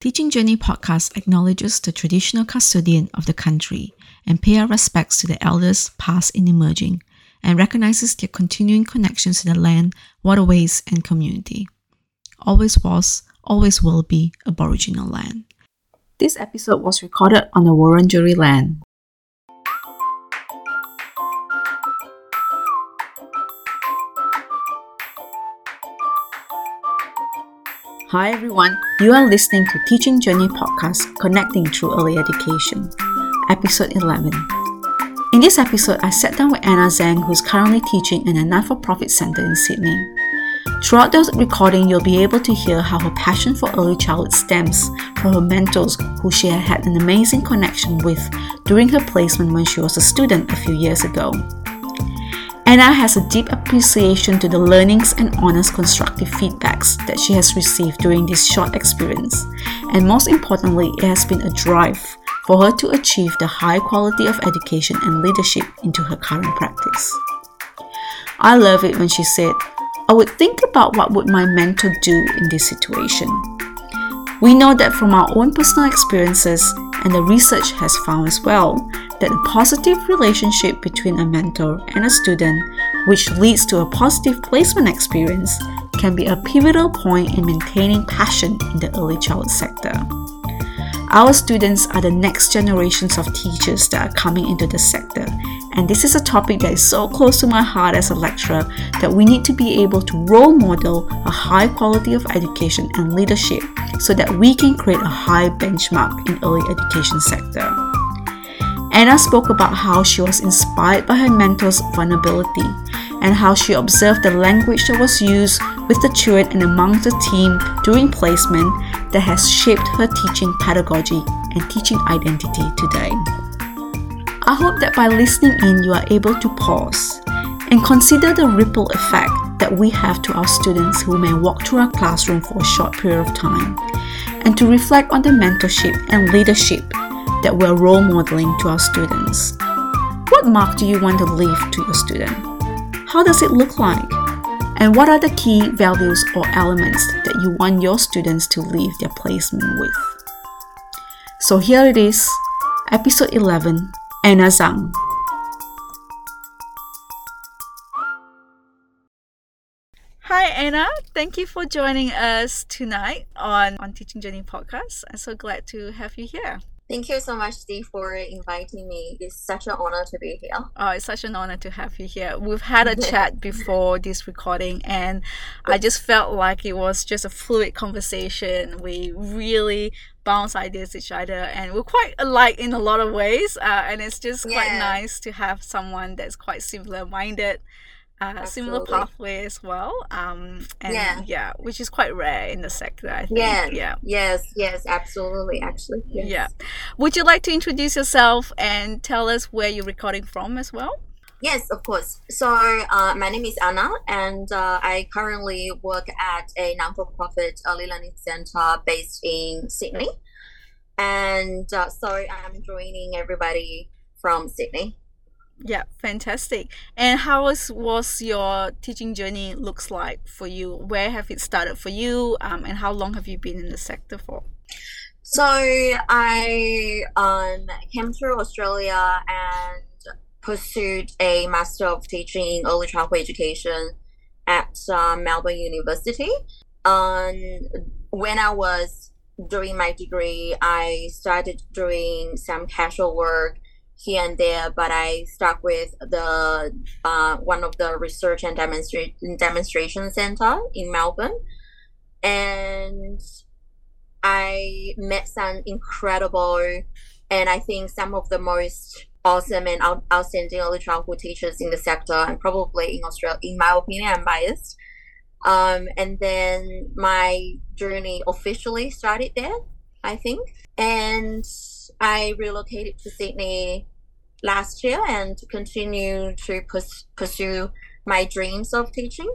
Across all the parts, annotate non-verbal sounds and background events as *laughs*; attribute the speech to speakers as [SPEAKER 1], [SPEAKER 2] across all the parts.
[SPEAKER 1] Teaching Journey podcast acknowledges the traditional custodian of the country and pay our respects to the elders past and emerging and recognizes their continuing connections to the land, waterways, and community. Always was, always will be Aboriginal land. This episode was recorded on the Wurundjeri land. Hi everyone, you are listening to Teaching Journey podcast connecting through early education, episode 11. In this episode, I sat down with Anna Zhang, who's currently teaching in a non for profit center in Sydney. Throughout the recording, you'll be able to hear how her passion for early childhood stems from her mentors, who she had an amazing connection with during her placement when she was a student a few years ago. Anna has a deep appreciation to the learnings and honest constructive feedbacks that she has received during this short experience, and most importantly, it has been a drive for her to achieve the high quality of education and leadership into her current practice. I love it when she said, I would think about what would my mentor do in this situation. We know that from our own personal experiences, and the research has found as well, that a positive relationship between a mentor and a student, which leads to a positive placement experience, can be a pivotal point in maintaining passion in the early childhood sector. Our students are the next generations of teachers that are coming into the sector, and this is a topic that is so close to my heart as a lecturer that we need to be able to role model a high quality of education and leadership so that we can create a high benchmark in early education sector. Anna spoke about how she was inspired by her mentor's vulnerability and how she observed the language that was used with the children and among the team during placement that has shaped her teaching pedagogy and teaching identity today. I hope that by listening in, you are able to pause and consider the ripple effect that we have to our students who may walk through our classroom for a short period of time, and to reflect on the mentorship and leadership that we're role modeling to our students. What mark do you want to leave to your student? How does it look like? And what are the key values or elements that you want your students to leave their placement with? So here it is, episode 11 Anna Zhang. Hi Anna, thank you for joining us tonight on on Teaching Journey podcast. I'm so glad to have you here.
[SPEAKER 2] Thank you so much, Steve, for inviting me. It's such an honor to be here.
[SPEAKER 1] Oh, it's such an honor to have you here. We've had a *laughs* chat before this recording, and I just felt like it was just a fluid conversation. We really bounce ideas each other, and we're quite alike in a lot of ways. Uh, and it's just quite yeah. nice to have someone that's quite similar minded uh, similar pathway as well. Um, and yeah. yeah, which is quite rare in the sector. I think.
[SPEAKER 2] Yeah. Yeah. Yes. Yes. Absolutely. Actually. Yes.
[SPEAKER 1] Yeah. Would you like to introduce yourself and tell us where you're recording from as well?
[SPEAKER 2] Yes, of course. So, uh, my name is Anna, and uh, I currently work at a non-for-profit early learning center based in Sydney. And uh, so, I'm joining everybody from Sydney.
[SPEAKER 1] Yeah, fantastic. And how was, was your teaching journey looks like for you? Where have it started for you? Um, and how long have you been in the sector for?
[SPEAKER 2] So I um, came to Australia and pursued a Master of Teaching in Early Childhood Education at uh, Melbourne University. Um, when I was doing my degree, I started doing some casual work here and there, but I stuck with the uh, one of the research and demonstra- demonstration center in Melbourne, and I met some incredible, and I think some of the most awesome and out- outstanding early childhood teachers in the sector, and probably in Australia. In my opinion, I'm biased. Um, and then my journey officially started there, I think, and I relocated to Sydney last year and continue to pus- pursue my dreams of teaching,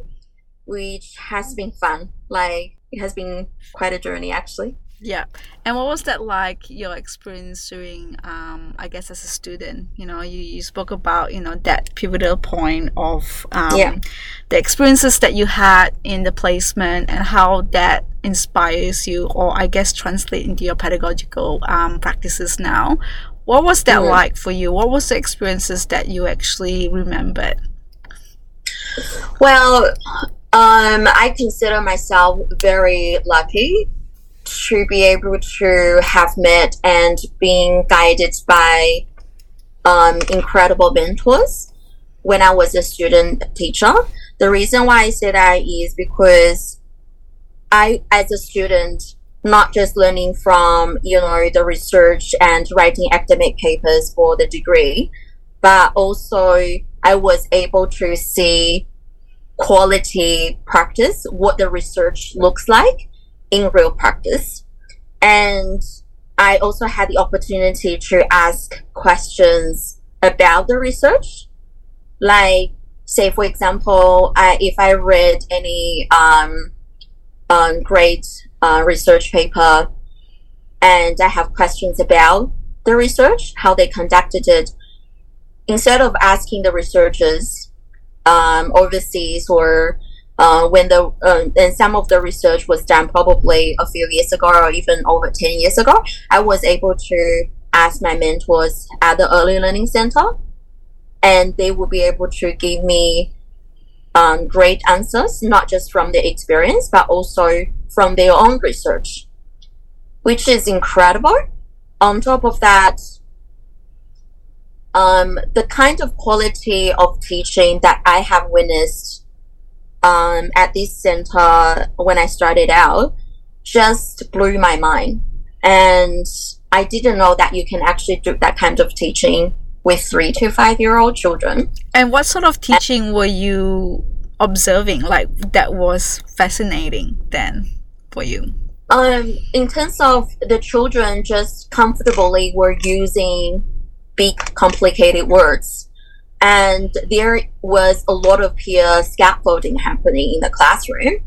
[SPEAKER 2] which has been fun. Like it has been quite a journey actually.
[SPEAKER 1] Yeah. And what was that like, your experience during, um, I guess, as a student? You know, you, you spoke about, you know, that pivotal point of um,
[SPEAKER 2] Yeah.
[SPEAKER 1] the experiences that you had in the placement and how that inspires you or, I guess, translate into your pedagogical um, practices now. What was that
[SPEAKER 2] Mhm.
[SPEAKER 1] like for you? What was the experiences that you actually remembered?
[SPEAKER 2] Well, um, I consider myself very lucky to be able to have met and being guided by um, incredible mentors when I was a student teacher. The reason why I say that is because I, as a student, not just learning from you know the research and writing academic papers for the degree, but also I was able to see quality practice, what the research looks like in real practice. And I also had the opportunity to ask questions about the research. Like, say, for example, I, if I read any um, um, great uh, research paper and I have questions about the research, how they conducted it, instead of asking the researchers um, overseas or uh, when the um, and some of the research was done probably a few years ago or even over 10 years ago i was able to ask my mentors at the early learning center and they would be able to give me um, great answers not just from their experience but also from their own research which is incredible. On top of that um, the kind of quality of teaching that I have witnessed um, at this center when I started out just blew my mind. And I didn't know that you can actually do that kind of teaching with three to five year old children.
[SPEAKER 1] And what sort of teaching were you observing like that was fascinating then for you?
[SPEAKER 2] Um, in terms of the children just comfortably were using big complicated words and there was a lot of peer scaffolding happening in the classroom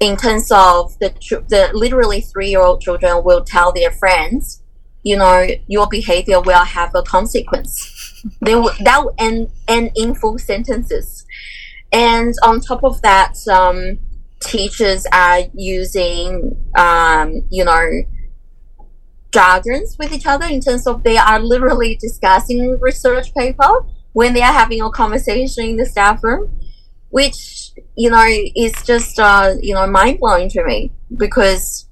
[SPEAKER 2] in terms of the the literally three year old children will tell their friends you know your behavior will have a consequence. *laughs* They will that will end, end in full sentences. And on top of that um, teachers are using um, you know jargons with each other in terms of they are literally discussing research paper when they are having a conversation in the staff room, which you know is just uh, you know mind blowing to me because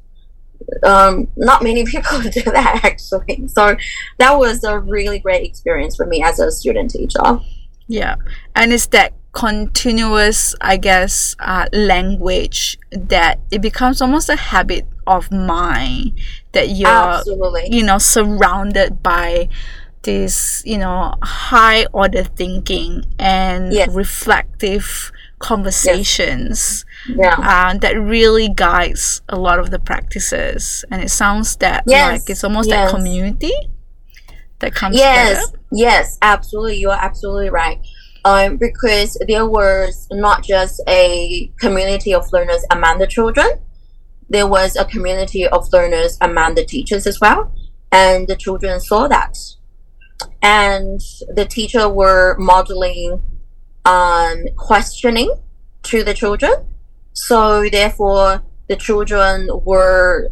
[SPEAKER 2] um, not many people *laughs* do that actually. So that was a really great experience for me as a student teacher.
[SPEAKER 1] Yeah, and it's that continuous, I guess, uh, language that it becomes almost a habit of mind that you're,
[SPEAKER 2] Absolutely.
[SPEAKER 1] you know, surrounded by this, you know, high order thinking and
[SPEAKER 2] Yes.
[SPEAKER 1] reflective conversations
[SPEAKER 2] Yeah.
[SPEAKER 1] uh, that really guides a lot of the practices. And it sounds that
[SPEAKER 2] Yes,
[SPEAKER 1] like it's almost
[SPEAKER 2] yes.
[SPEAKER 1] that community that comes
[SPEAKER 2] Yes,
[SPEAKER 1] together.
[SPEAKER 2] yes, absolutely. You are absolutely right. Um, because there was not just a community of learners among the children, there was a community of learners among the teachers as well, and the children saw that, and the teacher were modeling um, questioning to the children. So therefore, the children were,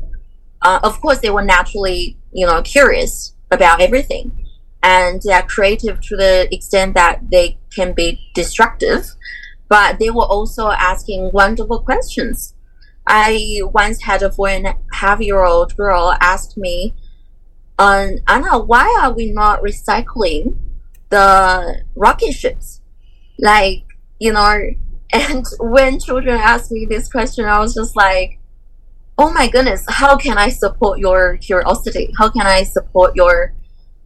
[SPEAKER 2] uh, of course, they were naturally, you know, curious about everything and they are creative to the extent that they can be destructive, but they were also asking wonderful questions. I once had a four and a half year old girl ask me, um, Anna, why are we not recycling the rocket ships? Like, you know, *laughs* and when children ask me this question, I was just like, oh my goodness, how can I support your curiosity? How can I support your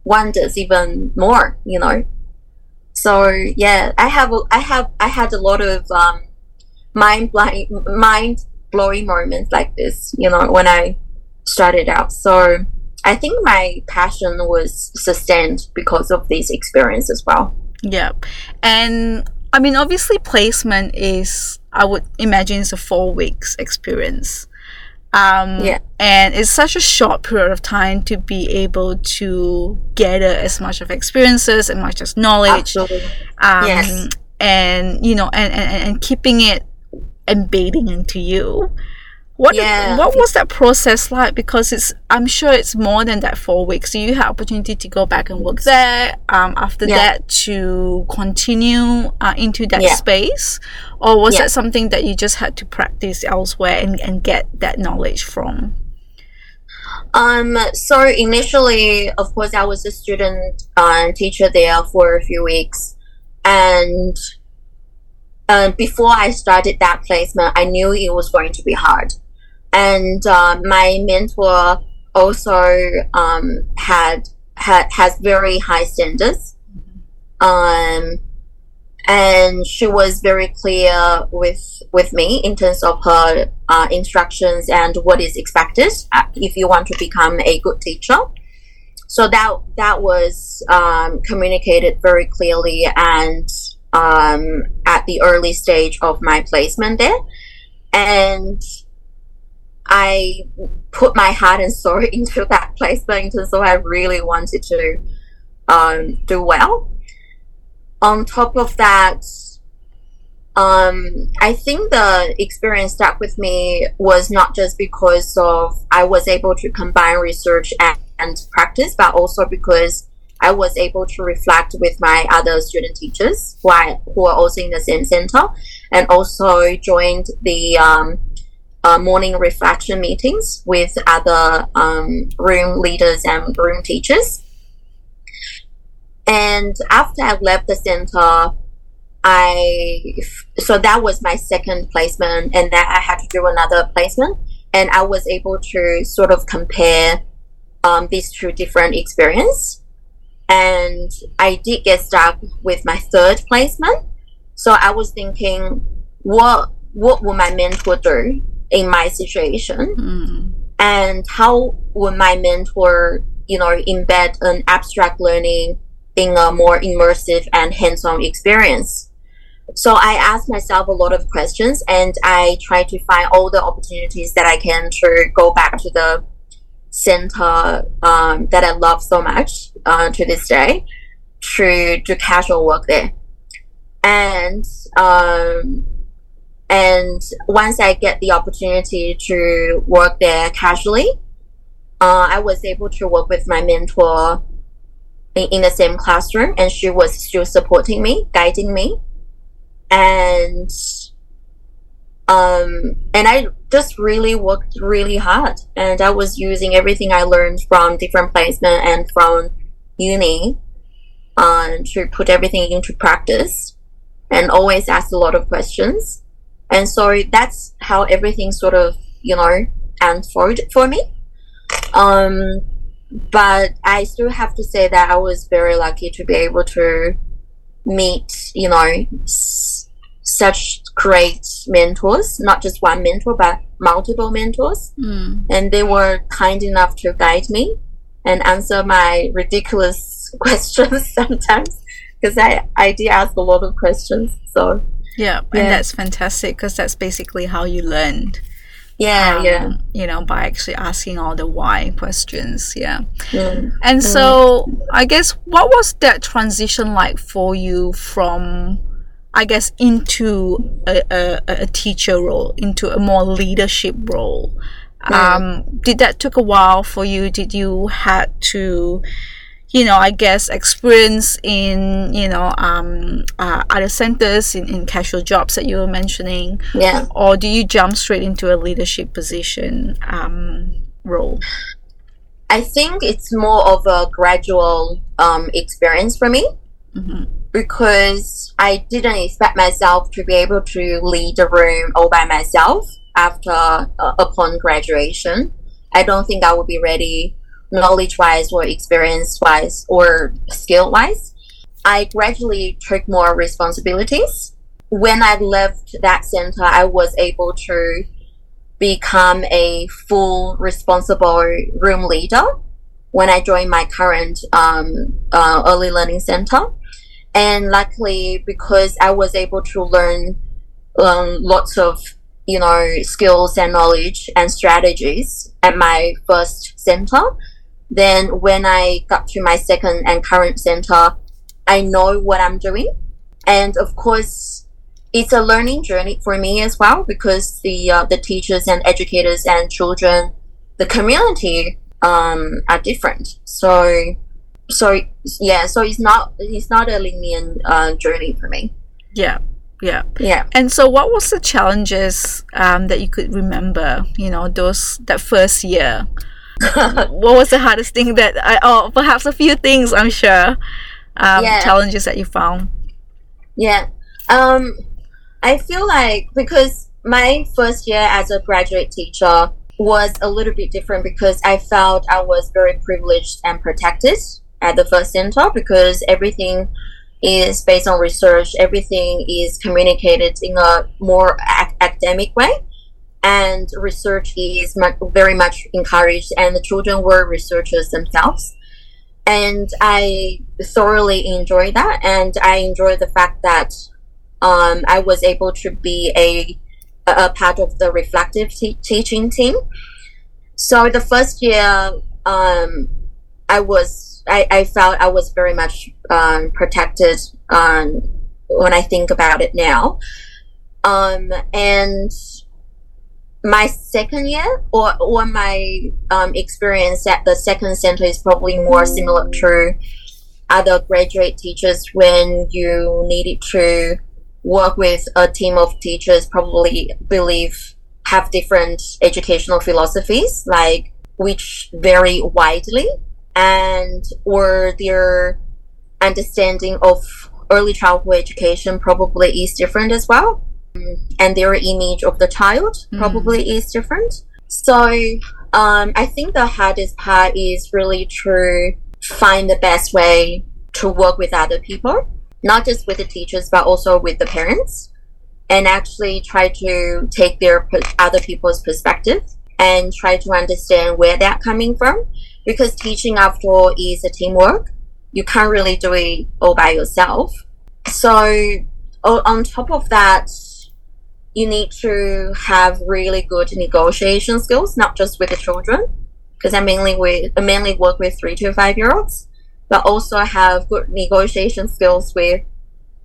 [SPEAKER 2] wonders even more you know so yeah i have i have i had a lot of um mind blowing mind blowing moments like this you know when i started out so i think my passion was sustained because of this experience as well
[SPEAKER 1] Yeah. And I mean, obviously, placement is, I would imagine, it's a four weeks experience. Um,
[SPEAKER 2] Yeah.
[SPEAKER 1] And it's such a short period of time to be able to gather as much of experiences and much as knowledge.
[SPEAKER 2] Absolutely.
[SPEAKER 1] Um,
[SPEAKER 2] Yes.
[SPEAKER 1] And, you know, and, and, and keeping it embedding into you. What did- what was that process like? Because it's I'm sure it's more than that four weeks. So you had opportunity to go back and work there. Um, after
[SPEAKER 2] Yeah.
[SPEAKER 1] that to continue uh, into that
[SPEAKER 2] Yeah.
[SPEAKER 1] space, or was
[SPEAKER 2] Yeah.
[SPEAKER 1] that something that you just had to practice elsewhere and, and get that knowledge from?
[SPEAKER 2] Um, so initially, of course, I was a student uh, teacher there for a few weeks, and um, before I started that placement, I knew it was going to be hard, and uh, my mentor also um, had had has very high standards, um, and she was very clear with with me in terms of her uh, instructions and what is expected uh, if you want to become a good teacher. So that that was um, communicated very clearly and um, at the early stage of my placement there, and I put my heart and soul *laughs* into that placement, so I really wanted to um, do well. On top of that, um, I think the experience stuck with me was not just because of I was able to combine research and, and practice, but also because I was able to reflect with my other student teachers who are, who are also in the same center, and also joined the um, uh, morning reflection meetings with other um, room leaders and room teachers. And after I left the center, I so that was my second placement, and that I had to do another placement, and I was able to sort of compare um, these two different experience, and I did get stuck with my third placement. So I was thinking, what what will my mentor do in my situation?
[SPEAKER 1] Mm.
[SPEAKER 2] and how would my mentor you know embed an abstract learning in a more immersive and hands-on experience so i asked myself a lot of questions and i tried to find all the opportunities that i can to go back to the center um, that i love so much uh, to this day to do casual work there and um, and once I get the opportunity to work there casually, uh, I was able to work with my mentor in, in the same classroom, and she was still supporting me, guiding me, and um, and I just really worked really hard, and I was using everything I learned from different placement and from uni, um, to put everything into practice, and always ask a lot of questions and so that's how everything sort of you know unfolded for me um but i still have to say that i was very lucky to be able to meet you know s- such great mentors not just one mentor but multiple mentors
[SPEAKER 1] Mm.
[SPEAKER 2] and they were kind enough to guide me and answer my ridiculous *laughs* questions sometimes because I, I did ask a lot of questions so
[SPEAKER 1] Yeah, and that's fantastic because that's basically how you learned.
[SPEAKER 2] yeah
[SPEAKER 1] um,
[SPEAKER 2] yeah
[SPEAKER 1] You know, by actually asking all the why questions. Yeah.
[SPEAKER 2] Mm.
[SPEAKER 1] And so, I guess, what was that transition like for you from, I guess, into a, a, a teacher role, into a more leadership role? Um, did that took a while for you? Did you had to, you know, I guess, experience in, you know, um, uh, other centers in, in casual jobs that you were mentioning?
[SPEAKER 2] yeah
[SPEAKER 1] Or do you jump straight into a leadership position um, role?
[SPEAKER 2] I think it's more of a gradual um, experience for me
[SPEAKER 1] hmm
[SPEAKER 2] because I didn't expect myself to be able to lead a room all by myself after uh, upon graduation. I don't think I would be ready knowledge wise or experience wise or skill wise. I gradually took more responsibilities. When I left that center, I was able to become a full responsible room leader when I joined my current um, uh, early learning center. And luckily, because I was able to learn um, lots of you know, skills and knowledge and strategies at my first center. Then when I got to my second and current center, I know what I'm doing. And of course, it's a learning journey for me as well because the uh, the teachers and educators and children, the community um, are different. So so yeah, so it's not it's not a linear uh, journey for me.
[SPEAKER 1] Yeah, yeah,
[SPEAKER 2] Yeah.
[SPEAKER 1] And so, what was the challenges um, that you could remember? You know, those that first year. *laughs* what was the hardest thing that I? Oh, perhaps a few things. I'm sure. Um,
[SPEAKER 2] Yeah.
[SPEAKER 1] Challenges that you found.
[SPEAKER 2] Yeah. Um, I feel like because my first year as a graduate teacher was a little bit different because I felt I was very privileged and protected at the first center because everything is based on research, everything is communicated in a more ac- academic way. And research is mu- very much encouraged, and the children were researchers themselves and I thoroughly enjoy that. And I enjoy the fact that um, I was able to be a a part of the reflective te- teaching team. So the first year, um, I was I, I felt I was very much um, protected um, when I think about it now. Um, and my second year or or my um, experience at the second center is probably more similar to other graduate teachers when you needed to work with a team of teachers probably believe have different educational philosophies like which vary widely and or their understanding of early childhood education probably is different as well and their image of the child
[SPEAKER 1] Mm.
[SPEAKER 2] probably is different. So um, I think the hardest part is really to find the best way to work with other people, not just with the teachers, but also with the parents, and actually try to take their other people's perspective and try to understand where they're coming from. Because teaching, after all, is a teamwork. You can't really do it all by yourself. So on top of that, you need to have really good negotiation skills, not just with the children, because I mainly with I mainly work with three to five year olds, but also have good negotiation skills with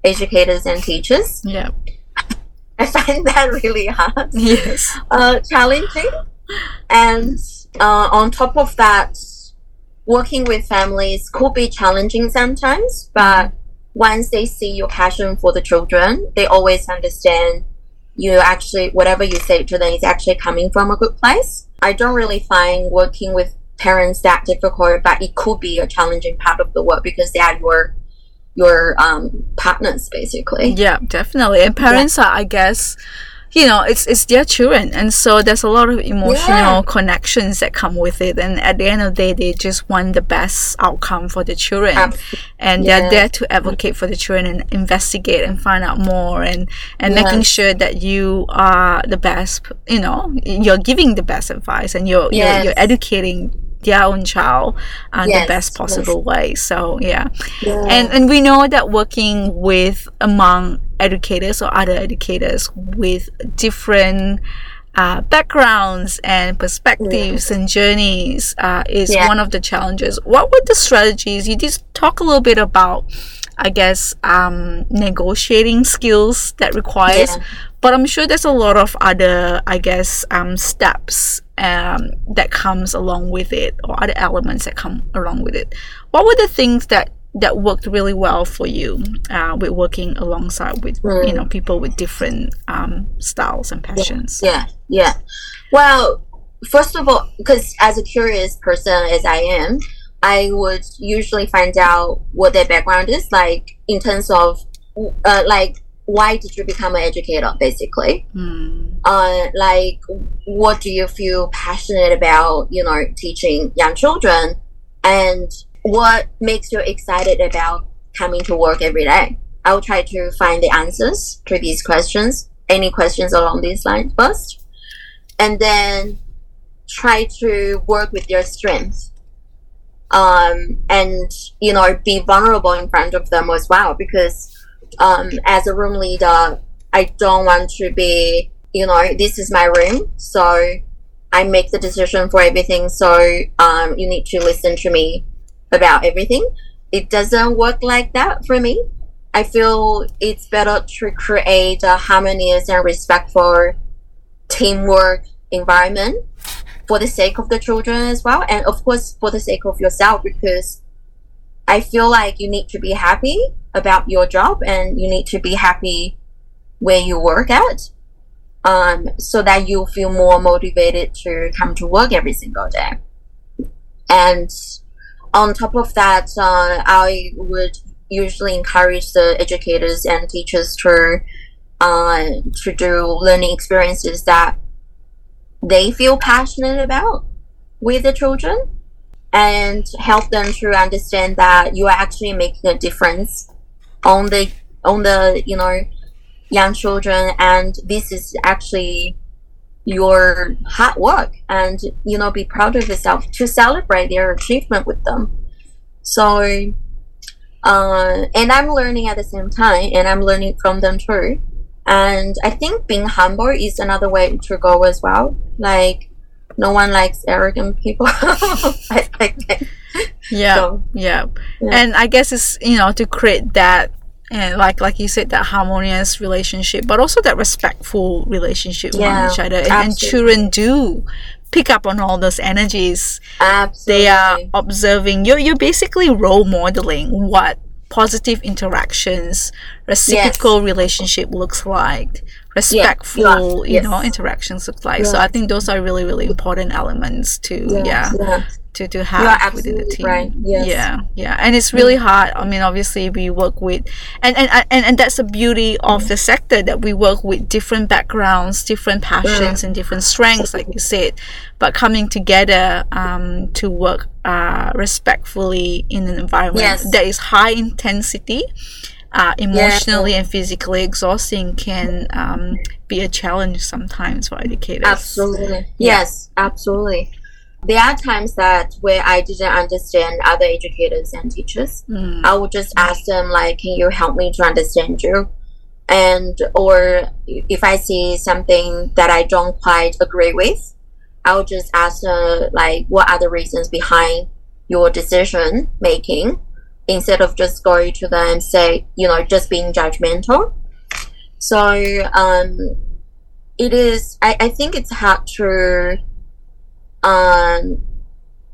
[SPEAKER 2] educators and teachers.
[SPEAKER 1] Yeah.
[SPEAKER 2] I find *laughs* that really hard,
[SPEAKER 1] Yes.
[SPEAKER 2] uh, challenging, and uh, on top of that, working with families could be challenging sometimes, but once they see your passion for the children, they always understand you actually whatever you say to them is actually coming from a good place. I don't really find working with parents that difficult, but it could be a challenging part of the work because they are your your um, partners basically.
[SPEAKER 1] Yeah, definitely. And parents are, I guess, you know, it's it's their children, and so there's a lot of emotional
[SPEAKER 2] Yeah.
[SPEAKER 1] connections that come with it. And at the end of the day, they just want the best outcome for the children,
[SPEAKER 2] Absolutely.
[SPEAKER 1] and they're there to advocate for the children and investigate and find out more, and and
[SPEAKER 2] Yeah.
[SPEAKER 1] making sure that you are the best. You know, you're giving the best advice, and you're you're, you're educating their own child uh, the
[SPEAKER 2] Yes,
[SPEAKER 1] best
[SPEAKER 2] yes.
[SPEAKER 1] possible way. So yeah
[SPEAKER 2] Yeah.
[SPEAKER 1] and and we know that working with among educators or other educators with different uh, backgrounds and perspectives and journeys uh, is
[SPEAKER 2] Yeah.
[SPEAKER 1] one of the challenges. What were the strategies? You did talk a little bit about, I guess, um, negotiating skills that requires,
[SPEAKER 2] Yeah.
[SPEAKER 1] but I'm sure there's a lot of other, I guess, um, steps um, that comes along with it or other elements that come along with it. What were the things that that worked really well for you uh, with working alongside with
[SPEAKER 2] Mm.
[SPEAKER 1] you know people with different um, styles and passions?
[SPEAKER 2] Yeah, yeah. Well, first of all, because as a curious person as I am, I would usually find out what their background is, like in terms of, uh, like why did you become an educator, basically.
[SPEAKER 1] Hmm.
[SPEAKER 2] Uh, like what do you feel passionate about, you know, teaching young children, and what makes you excited about coming to work every day. I will try to find the answers to these questions. Any questions along these lines first, and then try to work with your strengths. Um, and you know, be vulnerable in front of them as well. Because um, as a room leader, I don't want to be you know, this is my room, so I make the decision for everything. So um, you need to listen to me about everything. It doesn't work like that for me. I feel it's better to create a harmonious and respectful teamwork environment for the sake of the children as well, and of course for the sake of yourself because I feel like you need to be happy about your job and you need to be happy where you work at um, so that you feel more motivated to come to work every single day. And on top of that, uh, I would usually encourage the educators and teachers to uh, to do learning experiences that they feel passionate about with the children and help them to understand that you are actually making a difference on the on the you know young children. And this is actually your hard work and you know be proud of yourself to celebrate their achievement with them. So uh, and i'm learning at the same time and i'm learning from them too. And i think being humble is another way to go as well. Like no one likes arrogant people. *laughs*
[SPEAKER 1] Yeah, so, yeah. yeah. And i guess it's you know to create that and like like you said that harmonious relationship but also that respectful relationship yeah, with each other. And, and, children do pick up on all those energies.
[SPEAKER 2] Absolutely.
[SPEAKER 1] they are observing. You're, you're basically role modeling what positive interactions reciprocal yes. relationship looks like respectful yeah, you, you yes. know interactions look like. So i think those are really really important elements to yeah, yeah to, to have within the team. Right. Yes. Yeah, yeah, and it's really hard. I mean, obviously, we work with, and and and, and that's the beauty of the sector that we work with different backgrounds, different passions, and different strengths, like you said, but coming together um, to work uh, respectfully in an environment yes. that is high intensity. Uh, emotionally yeah. and physically exhausting can um, be a challenge sometimes for educators.
[SPEAKER 2] Absolutely. Yeah. Yes, absolutely there are times that where I didn't understand other educators and teachers. Mm. I would just ask them like, "Can you help me to understand you?" And or if I see something that I don't quite agree with, I'll just ask them like, "What are the reasons behind your decision making?" Instead of just going to them and say, you know, just being judgmental. So um, it is. I, I think it's hard to um,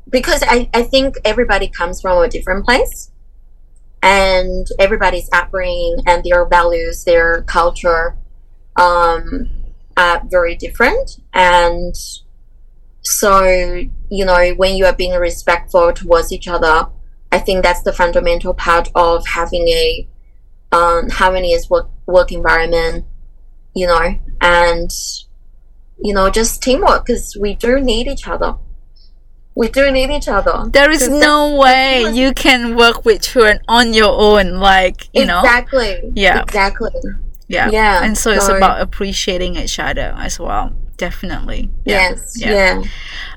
[SPEAKER 2] because I, I think everybody comes from a different place and everybody's upbringing and their values, their culture um, are very different. And so, you know, when you are being respectful towards each other, I think that's the fundamental part of having a um, harmonious work, work environment, you know, and you know, just teamwork because we do need each other. We do need each other.
[SPEAKER 1] There is no way you can work with children on your own, like you
[SPEAKER 2] exactly.
[SPEAKER 1] know. Exactly. Yeah.
[SPEAKER 2] Exactly.
[SPEAKER 1] Yeah. Yeah. And so, it's about appreciating each other as well. Definitely.
[SPEAKER 2] Yeah. Yes. Yeah. yeah.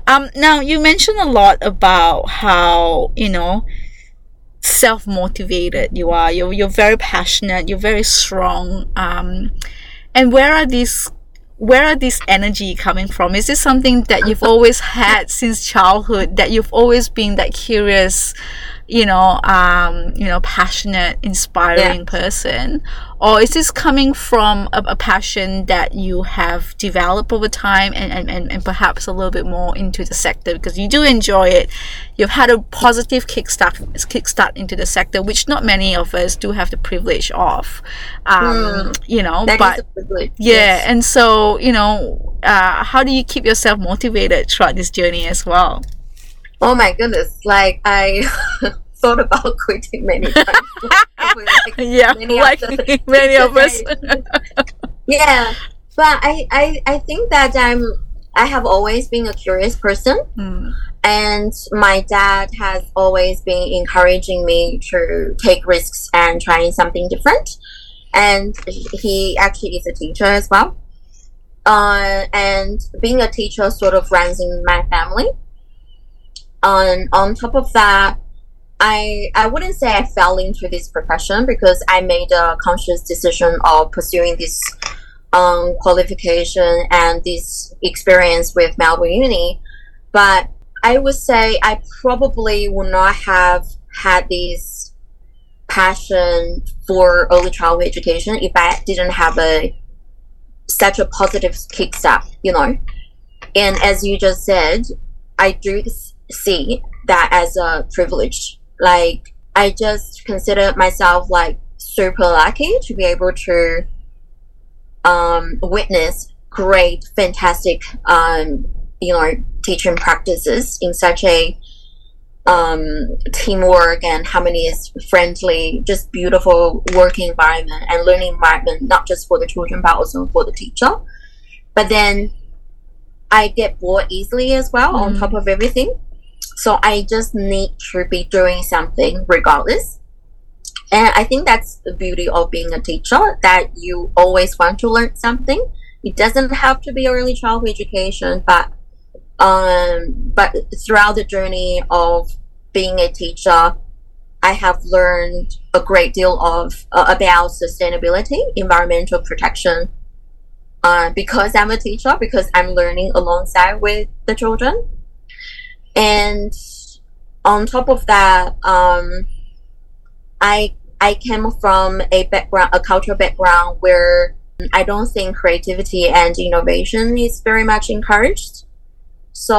[SPEAKER 1] Um. Now you mentioned a lot about how you know self motivated you are. You're you're very passionate. You're very strong. Um, and where are these where are this energy coming from? Is this something that you've always had since childhood? That you've always been that curious, you know, um, you know, passionate, inspiring yeah. person, or is this coming from a, a, passion that you have developed over time and, and, and, and perhaps a little bit more into the sector because you do enjoy it? You've had a positive kickstart kickstart into the sector, which not many of us do have the privilege of, um, mm, you know. but yeah, yes. and so you know, uh, how do you keep yourself motivated throughout this journey as well?
[SPEAKER 2] Oh my goodness! Like I *laughs* thought about *laughs* quitting many times.
[SPEAKER 1] like *laughs* yeah, many like many of us.
[SPEAKER 2] yeah, but I, I I think that I'm I have always been a curious person, mm. and my dad has always been encouraging me to take risks and trying something different. And he actually is a teacher as well. Uh, and being a teacher sort of runs in my family. On on top of that, I I wouldn't say I fell into this profession because I made a conscious decision of pursuing this um, qualification and this experience with Melbourne Uni, but I would say I probably would not have had this passion for early childhood education if I didn't have a such a positive kickstart, you know. And as you just said, I do see that as a privilege. Like I just consider myself like super lucky to be able to um, witness great, fantastic, um, you know, teaching practices in such a um, teamwork and harmonious, friendly, just beautiful working environment and learning environment, not just for the children but also for the teacher. But then I get bored easily as well mm. on top of everything. So I just need to be doing something regardless. And I think that's the beauty of being a teacher that you always want to learn something. It doesn't have to be early childhood education, but um, but throughout the journey of being a teacher, I have learned a great deal of uh, about sustainability, environmental protection, uh, because I'm a teacher, because I'm learning alongside with the children. And on top of that, um, I I came from a background, a cultural background where I don't think creativity and innovation is very much encouraged. So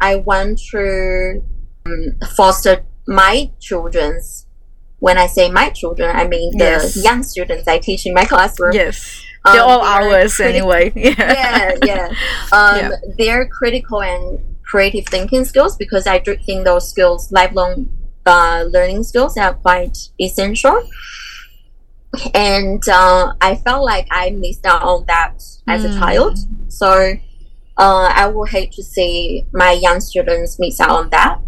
[SPEAKER 2] I want to um, foster my children's. When I say my children, I mean the yes. young students I teach in my classroom.
[SPEAKER 1] Yes they're um, all ours anyway. *laughs*
[SPEAKER 2] Yeah, yeah, yeah. Um, yeah. They're critical and creative thinking skills because I do think those skills, lifelong uh, learning skills, are quite essential. And uh, I felt like I missed out on that as mm. a child. So uh, I would hate to see my young students miss out on that.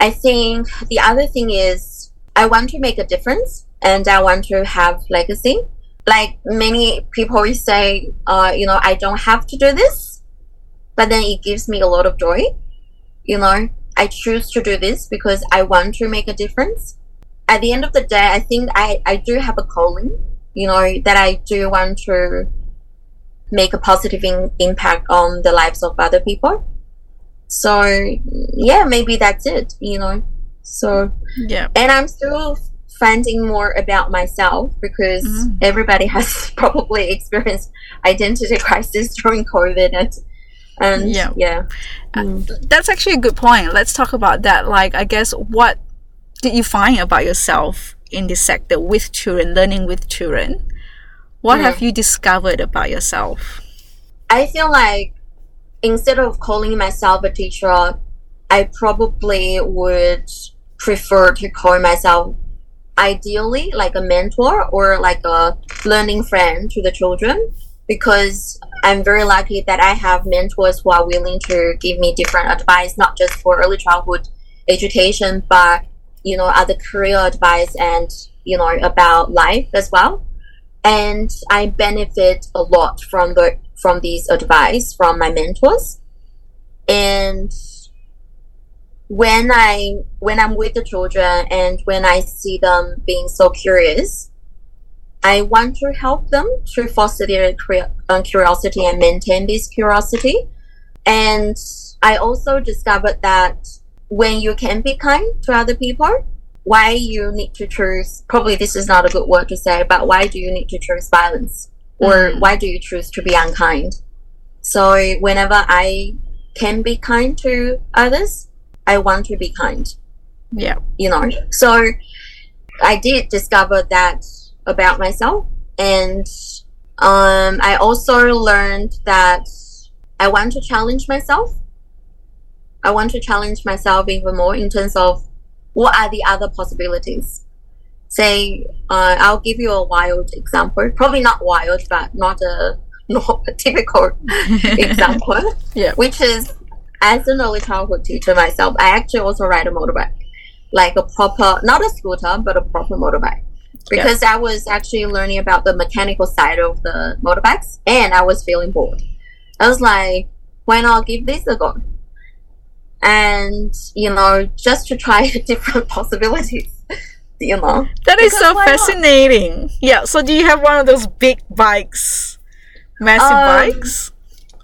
[SPEAKER 2] I think the other thing is I want to make a difference and I want to have legacy like many people say, uh, you know, I don't have to do this, but then it gives me a lot of joy. You know, I choose to do this because I want to make a difference. At the end of the day, I think I, I do have a calling, you know, that I do want to make a positive in, impact on the lives of other people. So, yeah, maybe that's it, you know. So,
[SPEAKER 1] yeah.
[SPEAKER 2] And I'm still finding more about myself because mm. everybody *laughs* has probably experienced identity *laughs* crisis during COVID and and yeah, yeah.
[SPEAKER 1] Mm. that's actually a good point. Let's talk about that. Like, I guess what did you find about yourself in this sector with children, learning with children? What mm. have you discovered about yourself?
[SPEAKER 2] I feel like instead of calling myself a teacher, I probably would prefer to call myself ideally like a mentor or like a learning friend to the children because I'm very lucky that I have mentors who are willing to give me different advice, not just for early childhood education, but you know, other career advice and you know about life as well. And I benefit a lot from the from these advice from my mentors. And when I when I'm with the children and when I see them being so curious, I want to help them to foster their uh, curiosity and maintain this curiosity. And I also discovered that when you can be kind to other people, why you need to choose probably this is not a good word to say, but why do you need to choose violence? Or mm. why do you choose to be unkind? So whenever I can be kind to others, I want to be kind.
[SPEAKER 1] Yeah.
[SPEAKER 2] You know, so I did discover that about myself. And um, I also learned that I want to challenge myself. I want to challenge myself even more in terms of what are the other possibilities. Say, uh, I'll give you a wild example. Probably not wild, but not a *laughs* not a typical *laughs* example.
[SPEAKER 1] Yeah.
[SPEAKER 2] Which is as an early childhood teacher myself, I actually also ride a motorbike, like a proper, not a scooter, but a proper motorbike. Because yeah. I was actually learning about the mechanical side of the motorbikes and I was feeling bored. I was like, why not give this a go? And, you know, just to try *laughs* different possibilities, *laughs* you know.
[SPEAKER 1] That is so fascinating. Not? Yeah, so do you have one of those big bikes? massive
[SPEAKER 2] Um,
[SPEAKER 1] bikes?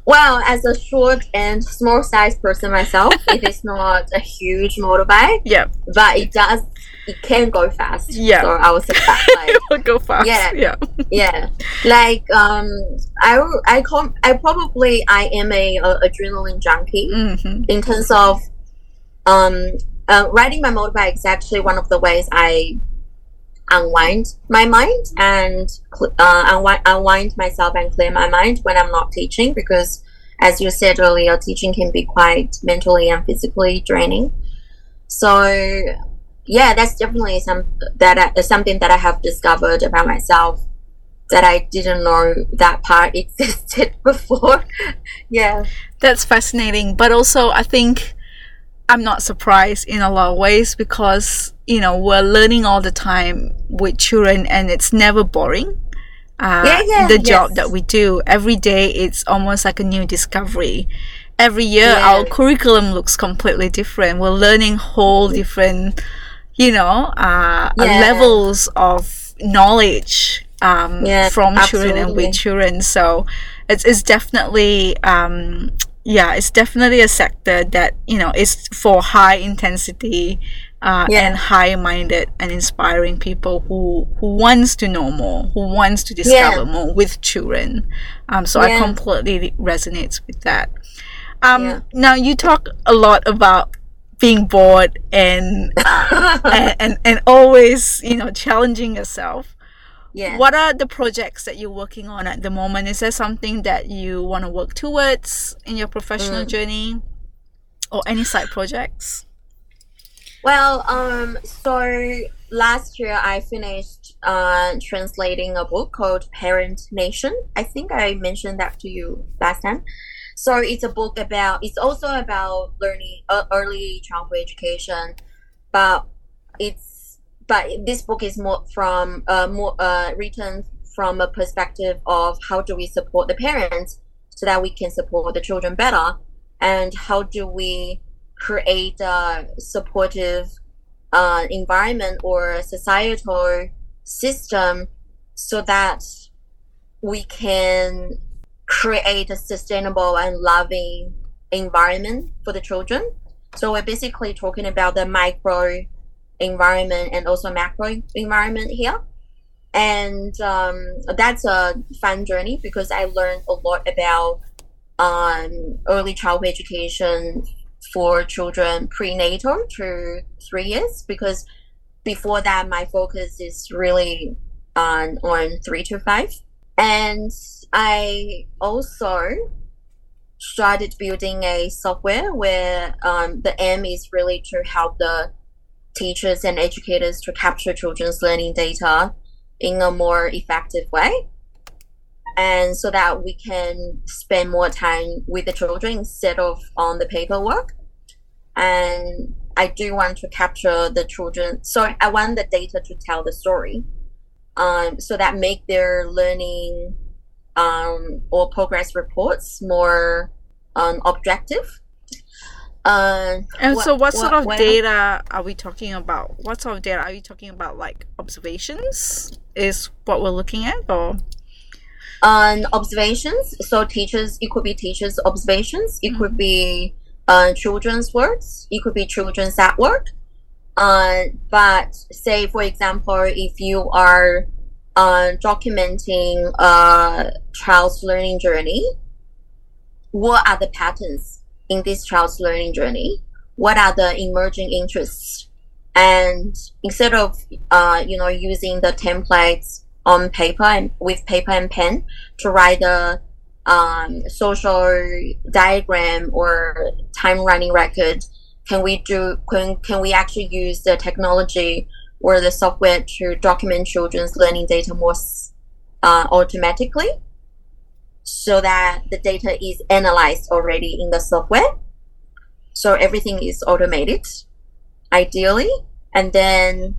[SPEAKER 2] Well, as a short and small sized person myself, it is *laughs* not a huge motorbike,
[SPEAKER 1] Yeah,
[SPEAKER 2] but it does, it can go fast.
[SPEAKER 1] Yeah.
[SPEAKER 2] So I that. *laughs* Like,
[SPEAKER 1] it will go fast.
[SPEAKER 2] Yeah.
[SPEAKER 1] yeah.
[SPEAKER 2] yeah like um i i com- i probably i am a, a adrenaline junkie
[SPEAKER 1] hmm
[SPEAKER 2] in terms of um uh, riding my motorbike is actually one of the ways i unwind my mind and cl- uh, unwind, unwind myself and clear my mind when i'm not teaching because as you said earlier teaching can be quite mentally and physically draining so yeah that's definitely some that I, something that i have discovered about myself that i didn't know that part *laughs* existed before *laughs* yeah
[SPEAKER 1] That's fascinating. But also, I think I'm not surprised in a lot of ways because, you know, we're learning all the time with children and it's never boring. Uh,
[SPEAKER 2] Yeah, yeah,
[SPEAKER 1] the job
[SPEAKER 2] yes.
[SPEAKER 1] that we do every day, it's almost like a new discovery. Every year,
[SPEAKER 2] Yeah.
[SPEAKER 1] our curriculum looks completely different. We're learning whole different, you know, uh,
[SPEAKER 2] Yeah.
[SPEAKER 1] levels of knowledge um,
[SPEAKER 2] Yeah,
[SPEAKER 1] from children and with children. So it's, it's definitely um, yeah, it's definitely a sector that you know is for high intensity uh,
[SPEAKER 2] Yeah.
[SPEAKER 1] and high minded and inspiring people who who wants to know more, who wants to discover more with children. Um, so I completely resonates with that. Um,
[SPEAKER 2] Yeah.
[SPEAKER 1] Now you talk a lot about being bored and, *laughs* and and and always you know challenging yourself.
[SPEAKER 2] yeah
[SPEAKER 1] What are the projects that you're working on at the moment? Is there something that you want to work towards in your professional
[SPEAKER 2] Mm.
[SPEAKER 1] journey or any side projects?
[SPEAKER 2] Well, um, so last year I finished uh, translating a book called Parent Nation. I think I mentioned that to you last time. So it's a book about. It's also about learning uh, early childhood education, but it's but this book is more from uh, more uh, written from a perspective of how do we support the parents so that we can support the children better, and how do we create a supportive uh, environment or societal system so that we can create a sustainable and loving environment for the children. So we're basically talking about the micro environment and also macro environment here. And um, that's a fun journey because I learned a lot about um, early childhood education for children prenatal to three years because before that my focus is really on on three to five and i also started building a software where um, the aim is really to help the teachers and educators to capture children's learning data in a more effective way. And so that we can spend more time with the children instead of on the paperwork. And i do want to capture the children so i want the data to tell the story. Um, so that make their learning um, or progress reports more um, objective uh,
[SPEAKER 1] And
[SPEAKER 2] what-
[SPEAKER 1] so, what, sort of data are we talking about? What sort of data are you talking about? Like observations is what we're looking at, or
[SPEAKER 2] on observations. So teachers, it could be teachers' observations. It could be uh, children's words. It could be children's artwork. Uh, but say, for example, if you are uh, documenting a child's learning journey, what are the patterns in this child's learning journey? What are the emerging interests? And instead of uh, you know using the templates on paper and with paper and pen to write a um, social diagram or time running record, can we do can, can we actually use the technology or the software to document children's learning data more uh, automatically so that the data is analyzed already in the software. So everything is automated ideally. And then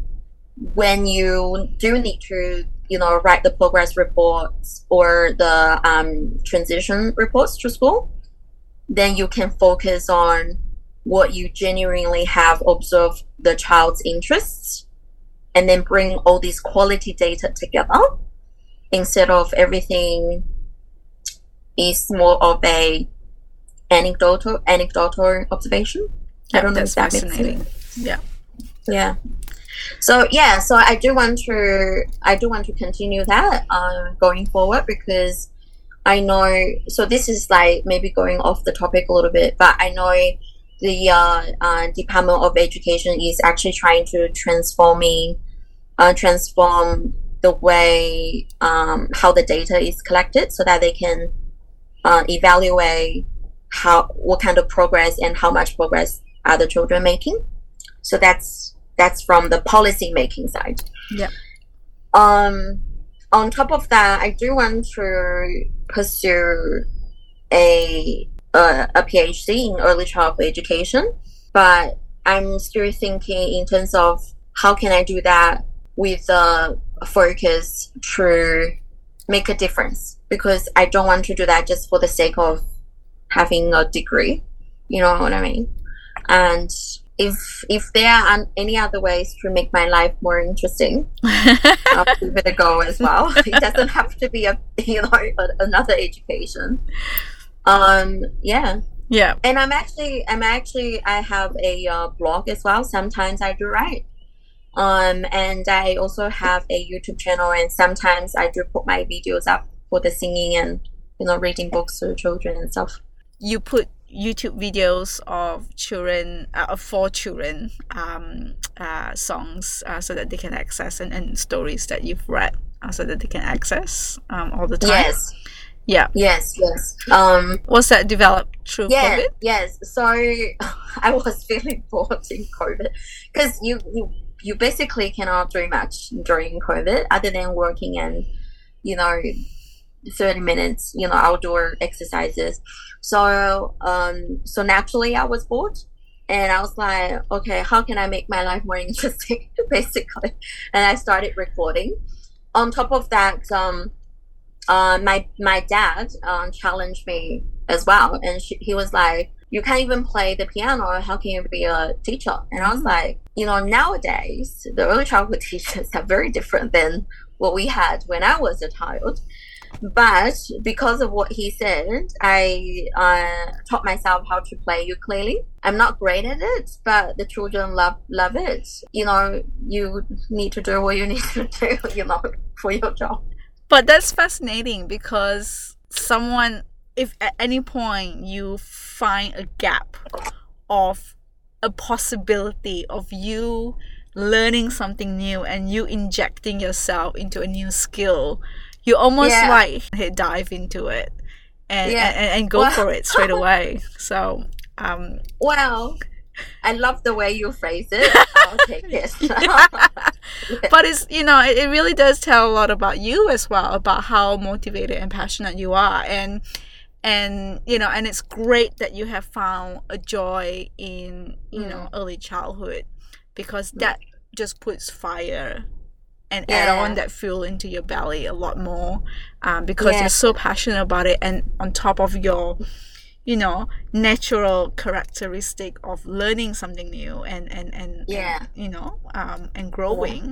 [SPEAKER 2] when you do need to you know write the progress reports or the um, transition reports to school then you can focus on what you genuinely have observed the child's interests and then bring all these quality data together instead of everything is more of a anecdotal anecdotal observation. I don't know
[SPEAKER 1] that's
[SPEAKER 2] if that makes
[SPEAKER 1] fascinating.
[SPEAKER 2] sense.
[SPEAKER 1] Yeah.
[SPEAKER 2] Yeah. So yeah, so I do want to I do want to continue that uh, going forward because I know so this is like maybe going off the topic a little bit, but I know the uh, uh, Department of Education is actually trying to transforming uh, transform the way um, how the data is collected so that they can uh, evaluate how what kind of progress and how much progress are the children making. So that's that's from the policy making side.
[SPEAKER 1] Yeah.
[SPEAKER 2] Um, on top of that, I do want to pursue a Uh, a, a PhD in early childhood education, but I'm still thinking in terms of how can I do that with a focus to make a difference because I don't want to do that just for the sake of having a degree. You know what I mean? And if if there are any other ways to make my life more interesting, *laughs* I'll give it a go as well. it doesn't have to be a *laughs* you know another education. Um, yeah,
[SPEAKER 1] yeah.
[SPEAKER 2] and I'm actually I'm actually I have a uh, blog as well. Sometimes I do write. Um, and I also have a YouTube channel, and sometimes I do put my videos up for the singing and you know reading books to children and stuff.
[SPEAKER 1] You put YouTube videos of children, uh, for children, um, uh, songs uh, so that they can access and, and stories that you've read uh, so that they can access um, all the time.
[SPEAKER 2] Yes,
[SPEAKER 1] Yeah.
[SPEAKER 2] yes, yes. Um,
[SPEAKER 1] Was that developed through
[SPEAKER 2] yeah,
[SPEAKER 1] COVID?
[SPEAKER 2] yes. So *laughs* I was feeling *laughs* bored in COVID because you, you you basically cannot do much during COVID other than working and you know thirty minutes you know outdoor exercises. So um so naturally I was bored. And I was like, okay, how can I make my life more *laughs* interesting, basically? And I started recording. On top of that, um, uh, my my dad um, challenged me as well, and she, he was like, "You can't even play the piano. How can you be a teacher?" And I was like, "You know, nowadays the early childhood *laughs* teachers are very different than what we had when I was a child." But because of what he said, I uh, taught myself how to play ukulele. I'm not great at it, but the children love love it. You know, you need to do what you *laughs* need to do. You know, for your job.
[SPEAKER 1] But that's fascinating because someone, if at any point you find a gap of a possibility of you learning something new and you injecting yourself into a new skill, you almost
[SPEAKER 2] Yeah.
[SPEAKER 1] like hit dive into it and,
[SPEAKER 2] Yeah.
[SPEAKER 1] and, and go for it straight *laughs* away. So, um,
[SPEAKER 2] Well, I love the way you phrase it. *laughs* I'll take it. *laughs*
[SPEAKER 1] but it's you know it, it really does tell a lot about you as well about how motivated and passionate you are and and you know and it's great that you have found a joy in you know early childhood because that just puts fire and add on that fuel into your belly a lot more um, because
[SPEAKER 2] Yeah.
[SPEAKER 1] you're so passionate about it and on top of your you know natural characteristic of learning something new and and and
[SPEAKER 2] Yeah.
[SPEAKER 1] you know um, and growing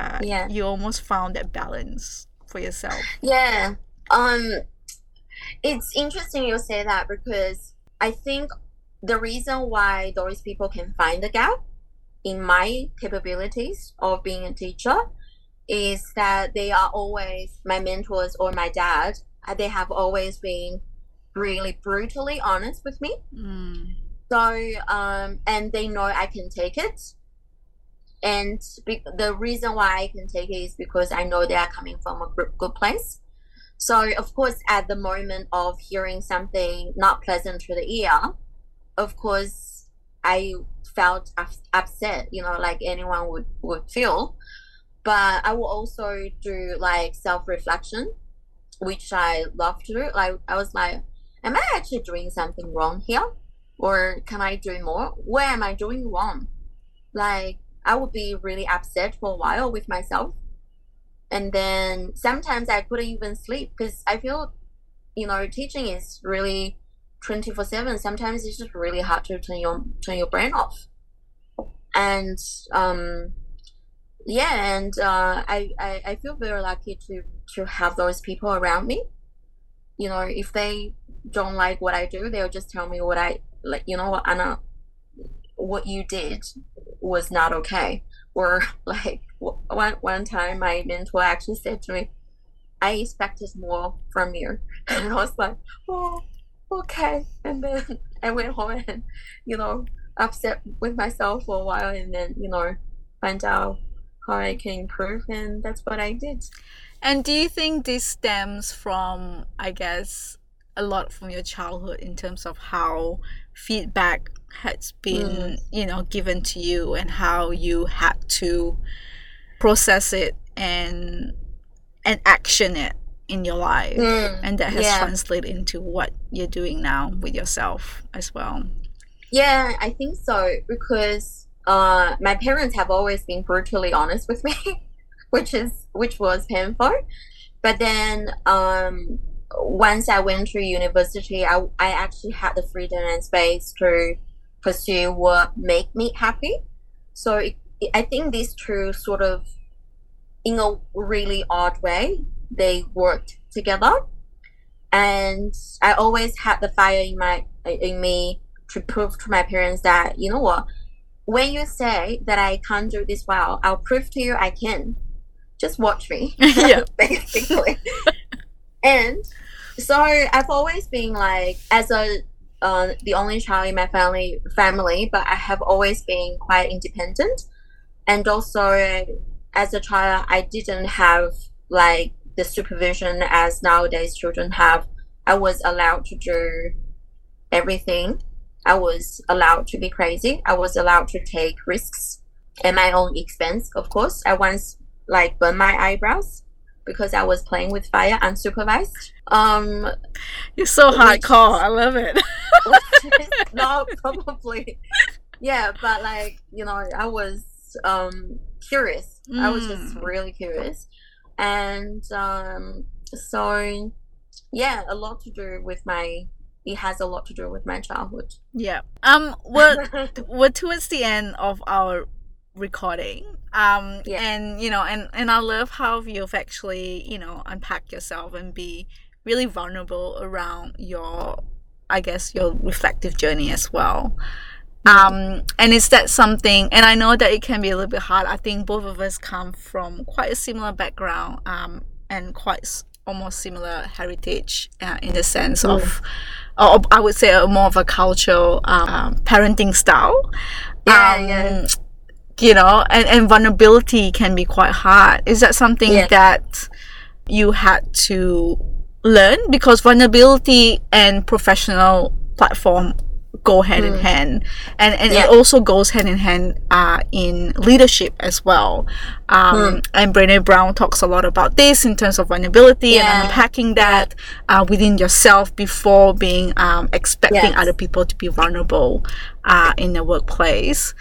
[SPEAKER 1] uh,
[SPEAKER 2] Yeah.
[SPEAKER 1] you almost found that balance for yourself
[SPEAKER 2] yeah. Um, it's interesting you say that because I think the reason why those people can find the gap in my capabilities of being a teacher is that they are always my mentors or my dad. uh, They have always been really brutally honest with me.
[SPEAKER 1] mm.
[SPEAKER 2] So, um, and they know I can take it. And be- the reason why I can take it is because I know they are coming from a good, good place. So, of course, at the moment of hearing something not pleasant to the ear, of course, I felt upset, you know, like anyone would, would feel. But I will also do like self reflection, which I love to do. Like, I was like, am I actually doing something wrong here? Or can I do more? Where am I doing wrong? Like, I would be really upset for a while with myself. And then sometimes I couldn't even sleep because I feel, you know, teaching is really 24 7. Sometimes it's just really hard to turn your, turn your brain off. And, um, yeah, and uh, I, I, I feel very lucky to, to have those people around me you know, if they don't like what I do, they'll just tell me what I like. You know what, Anna, what you did was not okay. Or *laughs* like one one time, my mentor actually said to me, "I expected more from you," *laughs* and I was like, "Oh, okay." And then *laughs* I went home and you know upset with myself for a while, and then you know find out how I can improve, and that's what I did.
[SPEAKER 1] And do you think this stems from, I guess, a lot from your childhood in terms of how feedback has been, mm. you know, given to you and how you had to process it and and action it in your life mm. and that has yeah. translated into what you're doing now with yourself as well
[SPEAKER 2] yeah i think so because uh, my parents have always been brutally honest with me *laughs* which is which was painful but then um, once i went to university I, I actually had the freedom and space to pursue what make me happy so it, I think these two sort of, in a really odd way, they worked together. And I always had the fire in my in me to prove to my parents that you know what, when you say that I can't do this well, I'll prove to you I can. Just watch me, *laughs* yeah, *laughs* basically. And so I've always been like, as a uh, the only child in my family family, but I have always been quite independent. And also as a child i didn't have like the supervision as nowadays children have. I was allowed to do everything. I was allowed to be crazy. I was allowed to take risks at my own expense of course. I once like burned my eyebrows because i was playing with fire unsupervised um
[SPEAKER 1] you're so hardcore i love it *laughs*
[SPEAKER 2] no *laughs* probably yeah but like you know i was um, curious. Mm. I was just mm. really curious, and um, so yeah, a lot to do with my. It has a lot to do with my childhood.
[SPEAKER 1] Yeah. Um. Well, *laughs* we're towards the end of our recording. Um. Yeah. And you know, and and I love how you've actually you know unpacked yourself and be really vulnerable around your I guess your reflective journey as well. Um, and is that something, and I know that it can be a little bit hard. I think both of us come from quite a similar background um, and quite almost similar heritage uh, in the sense mm. of, or I would say, a more of a cultural um, parenting style.
[SPEAKER 2] Yeah, um, yeah.
[SPEAKER 1] You know, and, and vulnerability can be quite hard. Is that something yeah. that you had to learn? Because vulnerability and professional platform go hand mm. in hand and and yeah. it also goes hand in hand uh, in leadership as well um, mm. and Brene Brown talks a lot about this in terms of vulnerability yeah. and unpacking that uh, within yourself before being um, expecting yes. other people to be vulnerable uh, in the workplace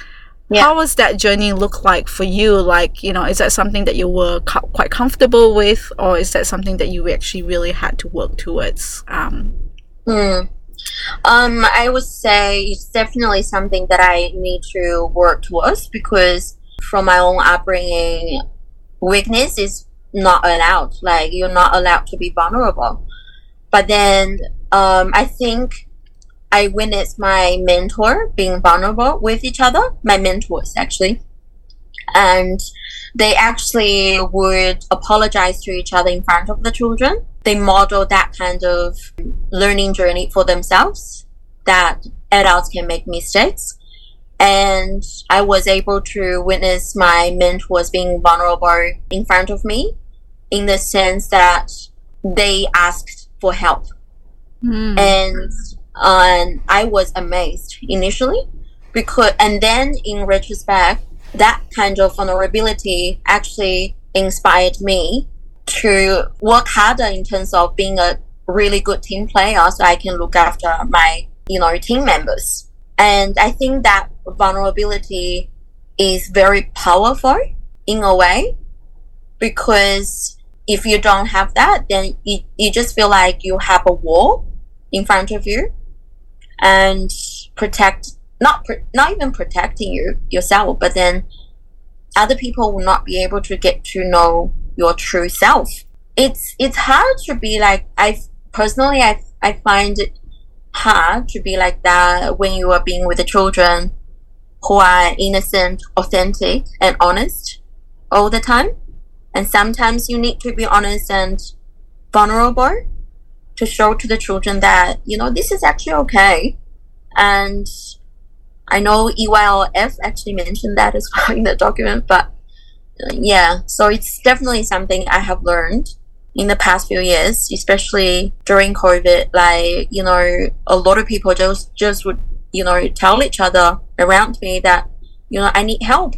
[SPEAKER 1] yeah. how was that journey look like for you like you know is that something that you were co- quite comfortable with or is that something that you actually really had to work towards um,
[SPEAKER 2] mm. Um, I would say it's definitely something that I need to work towards because from my own upbringing, weakness is not allowed. Like you're not allowed to be vulnerable. But then um, I think I witnessed my mentor being vulnerable with each other. My mentors actually, and they actually would apologize to each other in front of the children they model that kind of learning journey for themselves that adults can make mistakes and i was able to witness my mentors being vulnerable in front of me in the sense that they asked for help mm. and um, i was amazed initially because and then in retrospect that kind of vulnerability actually inspired me to work harder in terms of being a really good team player so I can look after my, you know, team members. And I think that vulnerability is very powerful in a way because if you don't have that, then you, you just feel like you have a wall in front of you and protect, not, not even protecting you yourself, but then other people will not be able to get to know your true self. It's it's hard to be like I personally, I I find it hard to be like that when you are being with the children who are innocent, authentic, and honest all the time. And sometimes you need to be honest and vulnerable to show to the children that, you know, this is actually okay. And I know EYLF actually mentioned that as well *laughs* in the document, but yeah, so it's definitely something I have learned in the past few years, especially during COVID. Like, you know, a lot of people just, just would, you know, tell each other around me that, you know, I need help.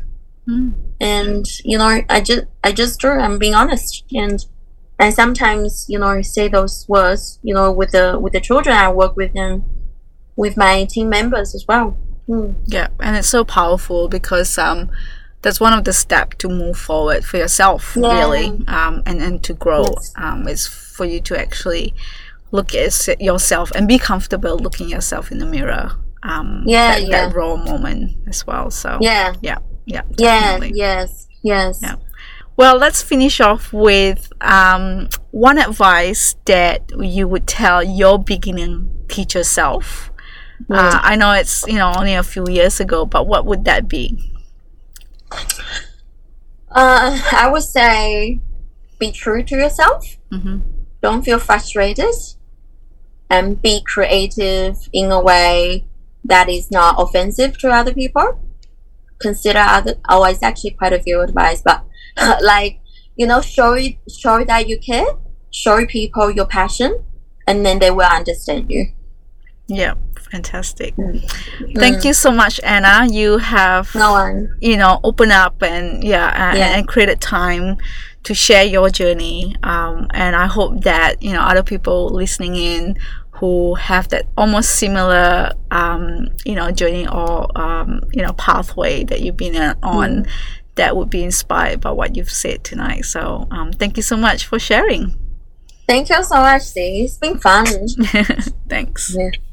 [SPEAKER 1] Mm.
[SPEAKER 2] And, you know, I just, I just do, I'm being honest. And, and sometimes, you know, say those words, you know, with the, with the children I work with and with my team members as well. Mm.
[SPEAKER 1] Yeah, and it's so powerful because um, that's one of the steps to move forward for yourself,
[SPEAKER 2] Yeah.
[SPEAKER 1] really, um, and and to grow.
[SPEAKER 2] Yes.
[SPEAKER 1] Um, is for you to actually look at yourself and be comfortable looking yourself in the mirror. Um,
[SPEAKER 2] Yeah,
[SPEAKER 1] that,
[SPEAKER 2] yeah.
[SPEAKER 1] that raw moment as well. So
[SPEAKER 2] Yeah.
[SPEAKER 1] yeah, yeah,
[SPEAKER 2] Yeah.
[SPEAKER 1] definitely.
[SPEAKER 2] Yes. Yes.
[SPEAKER 1] Yeah. Well, let's finish off with um, one advice that you would tell your beginning teacher self. Uh, I know it's you know only a few years ago, but what would that be?
[SPEAKER 2] Uh, I would say be true to yourself.
[SPEAKER 1] hmm
[SPEAKER 2] Don't feel frustrated. And be creative in a way that is not offensive to other people. Consider other. Oh, it's actually quite a few advice, but *laughs* like you know, show it show that you care. Show people your passion, and then they will understand you.
[SPEAKER 1] Yeah, fantastic. Thank you so much, Anna. You have
[SPEAKER 2] No one.
[SPEAKER 1] you know open up and yeah, and,
[SPEAKER 2] Yeah.
[SPEAKER 1] and created time to share your journey. Um, and I hope that you know other people listening in who have that almost similar um, you know journey or um, you know pathway that you've been uh, on that would be inspired by what you've said tonight. So um, thank you so much for sharing.
[SPEAKER 2] Thank you so much, Steve. It's been fun. *laughs*
[SPEAKER 1] Thanks.
[SPEAKER 2] Yeah.